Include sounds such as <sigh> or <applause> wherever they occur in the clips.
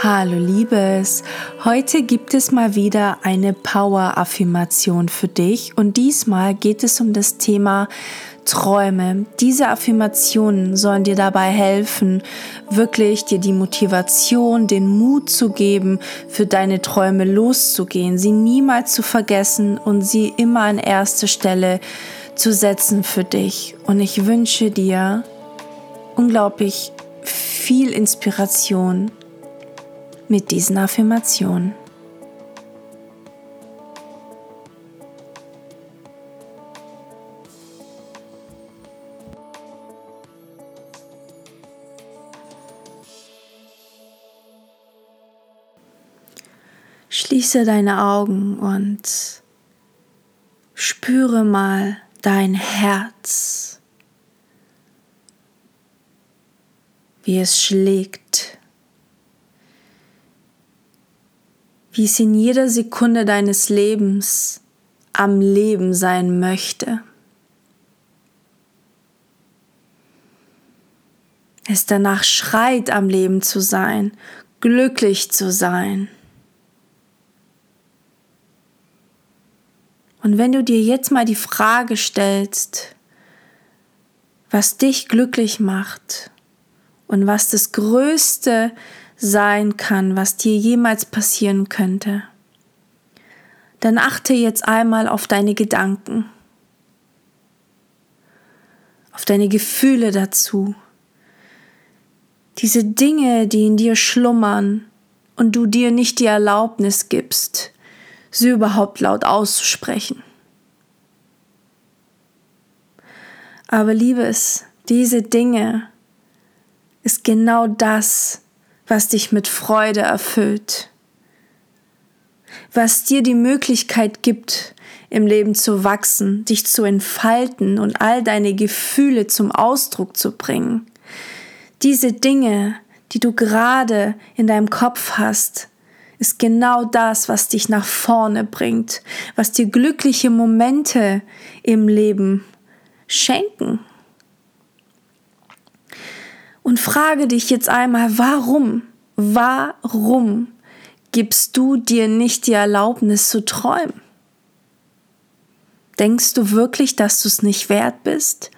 Hallo Liebes, heute gibt es mal wieder eine Power-Affirmation für dich und diesmal geht es um das Thema Träume. Diese Affirmationen sollen dir dabei helfen, wirklich dir die Motivation, den Mut zu geben, für deine Träume loszugehen, sie niemals zu vergessen und sie immer an erste Stelle zu setzen für dich. Und ich wünsche dir unglaublich viel Inspiration mit diesen Affirmationen. Schließe deine Augen und spüre mal dein Herz, wie es schlägt wie es in jeder Sekunde deines Lebens am Leben sein möchte. Es danach schreit, am Leben zu sein, glücklich zu sein. Und wenn du dir jetzt mal die Frage stellst, was dich glücklich macht und was das Größte sein kann, was dir jemals passieren könnte, dann achte jetzt einmal auf deine Gedanken, auf deine Gefühle dazu, diese Dinge, die in dir schlummern und du dir nicht die Erlaubnis gibst, sie überhaupt laut auszusprechen. Aber liebes, diese Dinge ist genau das, was dich mit Freude erfüllt, was dir die Möglichkeit gibt, im Leben zu wachsen, dich zu entfalten und all deine Gefühle zum Ausdruck zu bringen. Diese Dinge, die du gerade in deinem Kopf hast, ist genau das, was dich nach vorne bringt, was dir glückliche Momente im Leben schenken. Und frage dich jetzt einmal, warum, warum gibst du dir nicht die Erlaubnis zu träumen? Denkst du wirklich, dass du es nicht wert bist?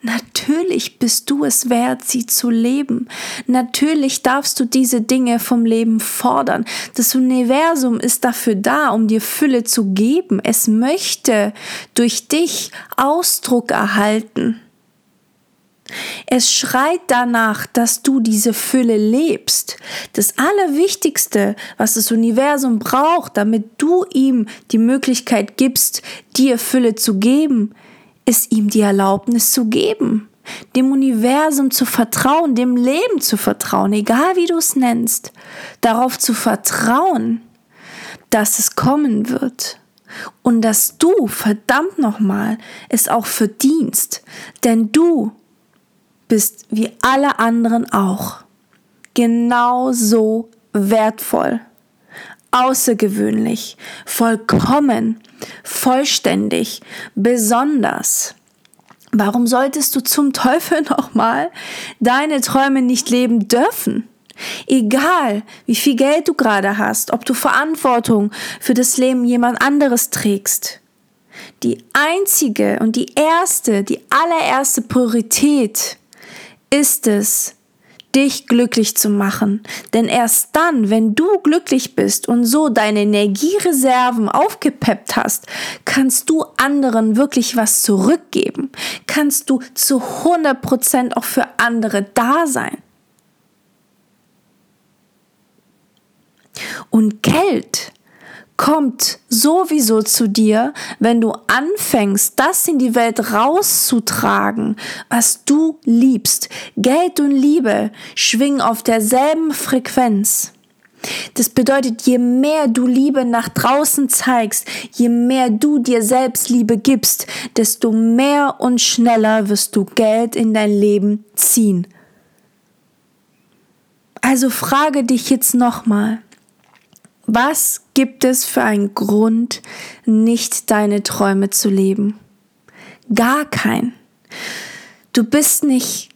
Natürlich bist du es wert, sie zu leben. Natürlich darfst du diese Dinge vom Leben fordern. Das Universum ist dafür da, um dir Fülle zu geben. Es möchte durch dich Ausdruck erhalten. Es schreit danach, dass du diese Fülle lebst. Das Allerwichtigste, was das Universum braucht, damit du ihm die Möglichkeit gibst, dir Fülle zu geben, ist ihm die Erlaubnis zu geben. Dem Universum zu vertrauen, dem Leben zu vertrauen, egal wie du es nennst. Darauf zu vertrauen, dass es kommen wird. Und dass du, verdammt nochmal, es auch verdienst. Denn du bist wie alle anderen auch genauso wertvoll, außergewöhnlich, vollkommen, vollständig, besonders. Warum solltest du zum Teufel <laughs> nochmal deine Träume nicht leben dürfen? Egal, wie viel Geld du gerade hast, ob du Verantwortung für das Leben jemand anderes trägst. Die einzige und die erste, die allererste Priorität ist es, dich glücklich zu machen. Denn erst dann, wenn du glücklich bist und so deine Energiereserven aufgepeppt hast, kannst du anderen wirklich was zurückgeben. Kannst du zu 100% auch für andere da sein. Und Geld kommt sowieso zu dir, wenn du anfängst, das in die Welt rauszutragen, was du liebst. Geld und Liebe schwingen auf derselben Frequenz. Das bedeutet, je mehr du Liebe nach draußen zeigst, je mehr du dir selbst Liebe gibst, desto mehr und schneller wirst du Geld in dein Leben ziehen. Also frage dich jetzt nochmal, was gibt es für einen Grund, nicht deine Träume zu leben? Gar kein. Du bist nicht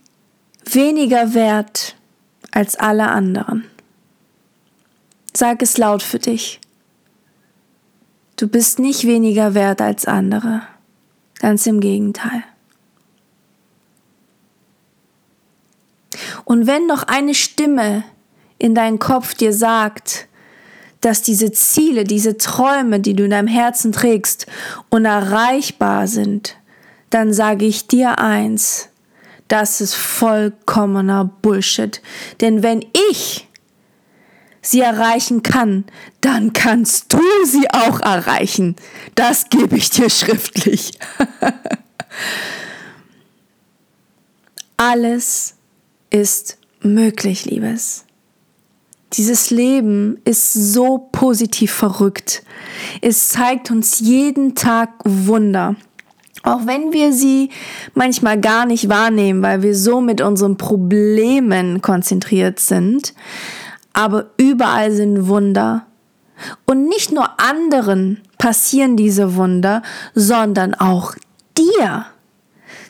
weniger wert als alle anderen. Sag es laut für dich. Du bist nicht weniger wert als andere. Ganz im Gegenteil. Und wenn noch eine Stimme in deinem Kopf dir sagt, dass diese Ziele, diese Träume, die du in deinem Herzen trägst, unerreichbar sind, dann sage ich dir eins, das ist vollkommener Bullshit. Denn wenn ich sie erreichen kann, dann kannst du sie auch erreichen. Das gebe ich dir schriftlich. <laughs> Alles ist möglich, Liebes. Dieses Leben ist so positiv verrückt. Es zeigt uns jeden Tag Wunder. Auch wenn wir sie manchmal gar nicht wahrnehmen, weil wir so mit unseren Problemen konzentriert sind. Aber überall sind Wunder. Und nicht nur anderen passieren diese Wunder, sondern auch dir.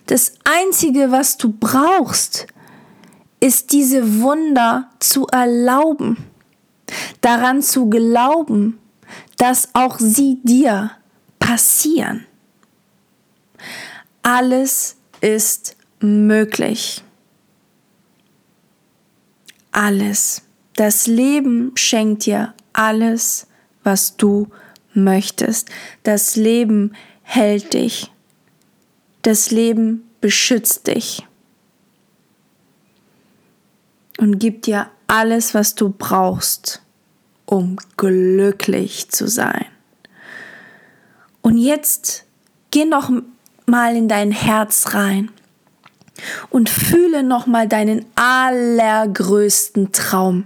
Das Einzige, was du brauchst, ist diese Wunder zu erlauben, daran zu glauben, dass auch sie dir passieren. Alles ist möglich. Alles. Das Leben schenkt dir alles, was du möchtest. Das Leben hält dich. Das Leben beschützt dich und gibt dir alles, was du brauchst, um glücklich zu sein. Und jetzt geh noch mal in dein Herz rein und fühle noch mal deinen allergrößten Traum,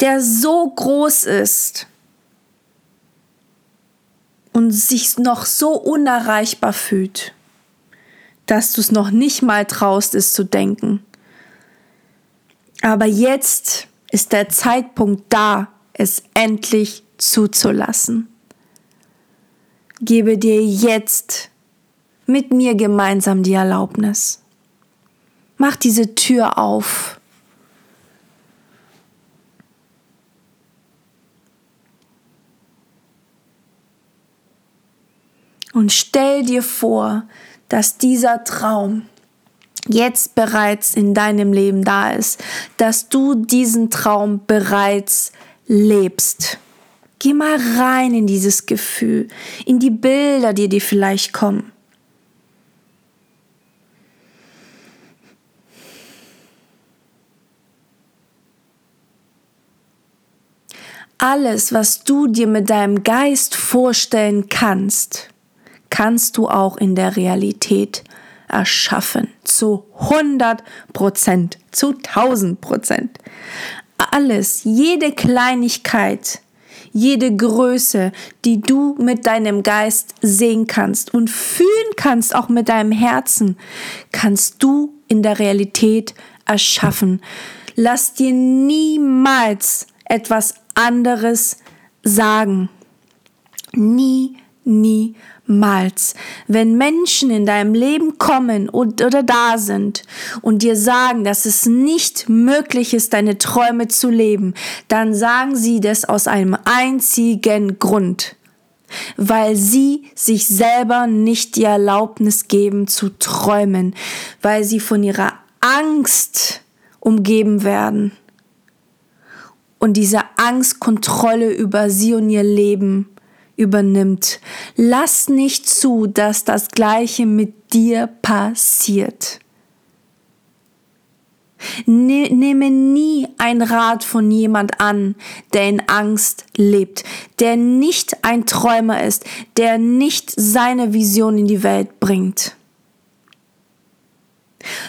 der so groß ist und sich noch so unerreichbar fühlt, dass du es noch nicht mal traust, es zu denken. Aber jetzt ist der Zeitpunkt da, es endlich zuzulassen. Gebe dir jetzt mit mir gemeinsam die Erlaubnis. Mach diese Tür auf. Und stell dir vor, dass dieser Traum jetzt bereits in deinem Leben da ist, dass du diesen Traum bereits lebst. Geh mal rein in dieses Gefühl, in die Bilder, die dir vielleicht kommen. Alles, was du dir mit deinem Geist vorstellen kannst, kannst du auch in der Realität erschaffen. Zu 100 Prozent, zu 1000 Prozent. Alles, jede Kleinigkeit, jede Größe, die du mit deinem Geist sehen kannst und fühlen kannst, auch mit deinem Herzen, kannst du in der Realität erschaffen. Lass dir niemals etwas anderes sagen. Nie, nie, Malz. Wenn Menschen in deinem Leben kommen und, oder da sind und dir sagen, dass es nicht möglich ist, deine Träume zu leben, dann sagen sie das aus einem einzigen Grund. Weil sie sich selber nicht die Erlaubnis geben zu träumen, weil sie von ihrer Angst umgeben werden und diese Angst Kontrolle über sie und ihr Leben übernimmt. Lass nicht zu, dass das Gleiche mit dir passiert. Ne, nehme nie ein Rat von jemand an, der in Angst lebt, der nicht ein Träumer ist, der nicht seine Vision in die Welt bringt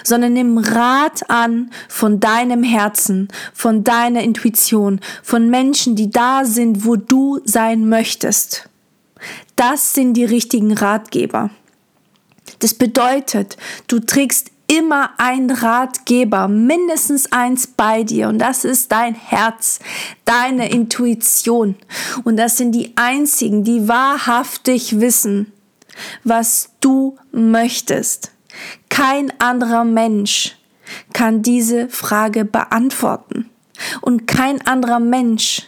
sondern nimm Rat an von deinem Herzen, von deiner Intuition, von Menschen, die da sind, wo du sein möchtest. Das sind die richtigen Ratgeber. Das bedeutet, du trägst immer einen Ratgeber, mindestens eins bei dir und das ist dein Herz, deine Intuition und das sind die einzigen, die wahrhaftig wissen, was du möchtest. Kein anderer Mensch kann diese Frage beantworten. Und kein anderer Mensch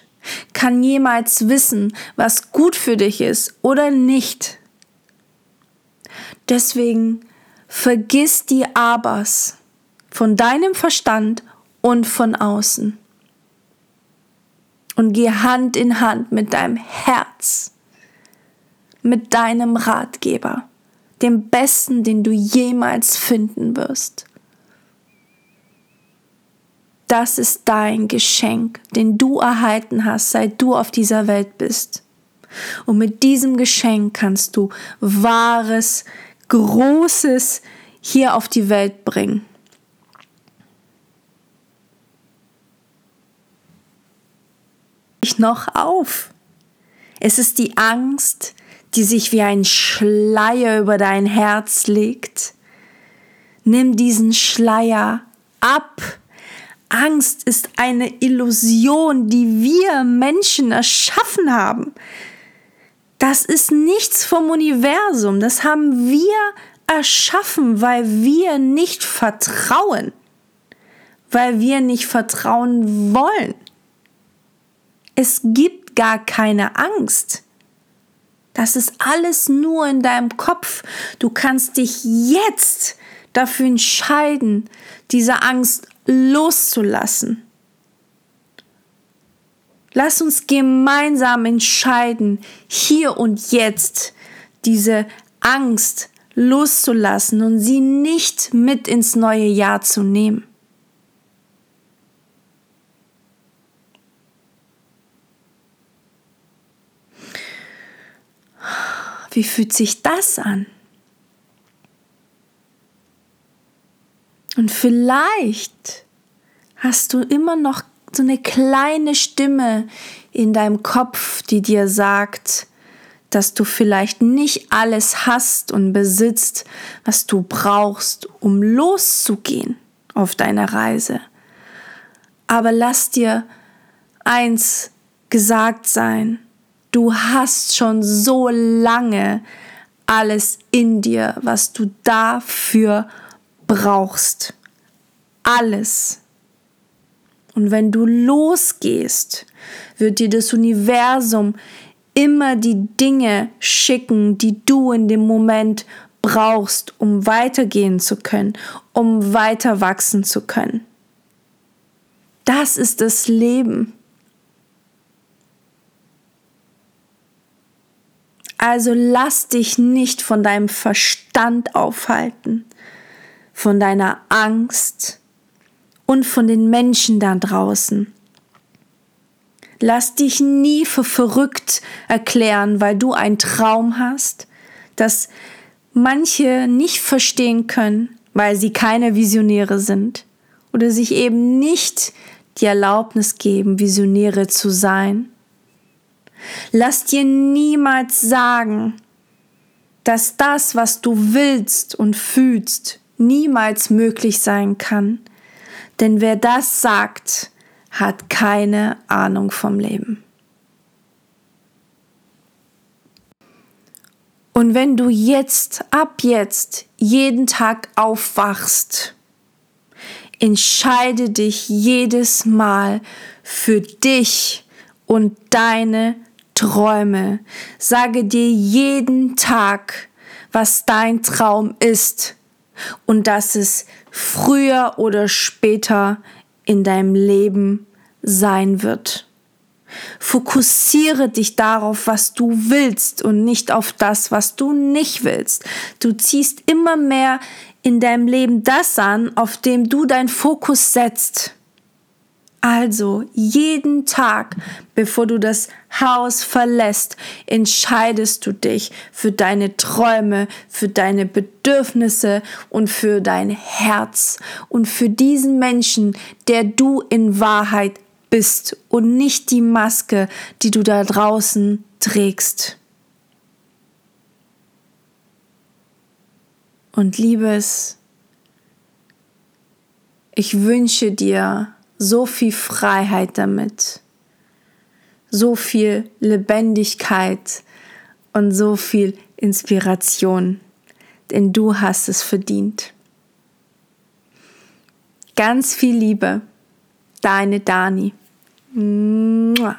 kann jemals wissen, was gut für dich ist oder nicht. Deswegen vergiss die Abers von deinem Verstand und von außen. Und geh Hand in Hand mit deinem Herz, mit deinem Ratgeber, dem besten, den du jemals finden wirst. Das ist dein Geschenk, den du erhalten hast, seit du auf dieser Welt bist. Und mit diesem Geschenk kannst du wahres, großes hier auf die Welt bringen. Ich noch auf. Es ist die Angst, die sich wie ein Schleier über dein Herz legt. Nimm diesen Schleier ab Angst ist eine Illusion, die wir Menschen erschaffen haben. Das ist nichts vom Universum, das haben wir erschaffen, weil wir nicht vertrauen, weil wir nicht vertrauen wollen. Es gibt gar keine Angst. Das ist alles nur in deinem Kopf. Du kannst dich jetzt dafür entscheiden, diese Angst loszulassen. Lass uns gemeinsam entscheiden, hier und jetzt diese Angst loszulassen und sie nicht mit ins neue Jahr zu nehmen. Wie fühlt sich das an? Und vielleicht hast du immer noch so eine kleine Stimme in deinem Kopf, die dir sagt, dass du vielleicht nicht alles hast und besitzt, was du brauchst, um loszugehen auf deiner Reise. Aber lass dir eins gesagt sein, du hast schon so lange alles in dir, was du dafür brauchst. Alles. Und wenn du losgehst, wird dir das Universum immer die Dinge schicken, die du in dem Moment brauchst, um weitergehen zu können, um weiter wachsen zu können. Das ist das Leben. Also lass dich nicht von deinem Verstand aufhalten von deiner Angst und von den Menschen da draußen. Lass dich nie für verrückt erklären, weil du einen Traum hast, dass manche nicht verstehen können, weil sie keine Visionäre sind oder sich eben nicht die Erlaubnis geben, Visionäre zu sein. Lass dir niemals sagen, dass das, was du willst und fühlst, niemals möglich sein kann, denn wer das sagt, hat keine Ahnung vom Leben. Und wenn du jetzt, ab jetzt, jeden Tag aufwachst, entscheide dich jedes Mal für dich und deine Träume. Sage dir jeden Tag, was dein Traum ist und dass es früher oder später in deinem Leben sein wird. Fokussiere dich darauf, was du willst und nicht auf das, was du nicht willst. Du ziehst immer mehr in deinem Leben das an, auf dem du deinen Fokus setzt. Also jeden Tag, bevor du das Haus verlässt, entscheidest du dich für deine Träume, für deine Bedürfnisse und für dein Herz und für diesen Menschen, der du in Wahrheit bist und nicht die Maske, die du da draußen trägst. Und liebes, ich wünsche dir, so viel Freiheit damit, so viel Lebendigkeit und so viel Inspiration, denn du hast es verdient. Ganz viel Liebe, deine Dani. Mua.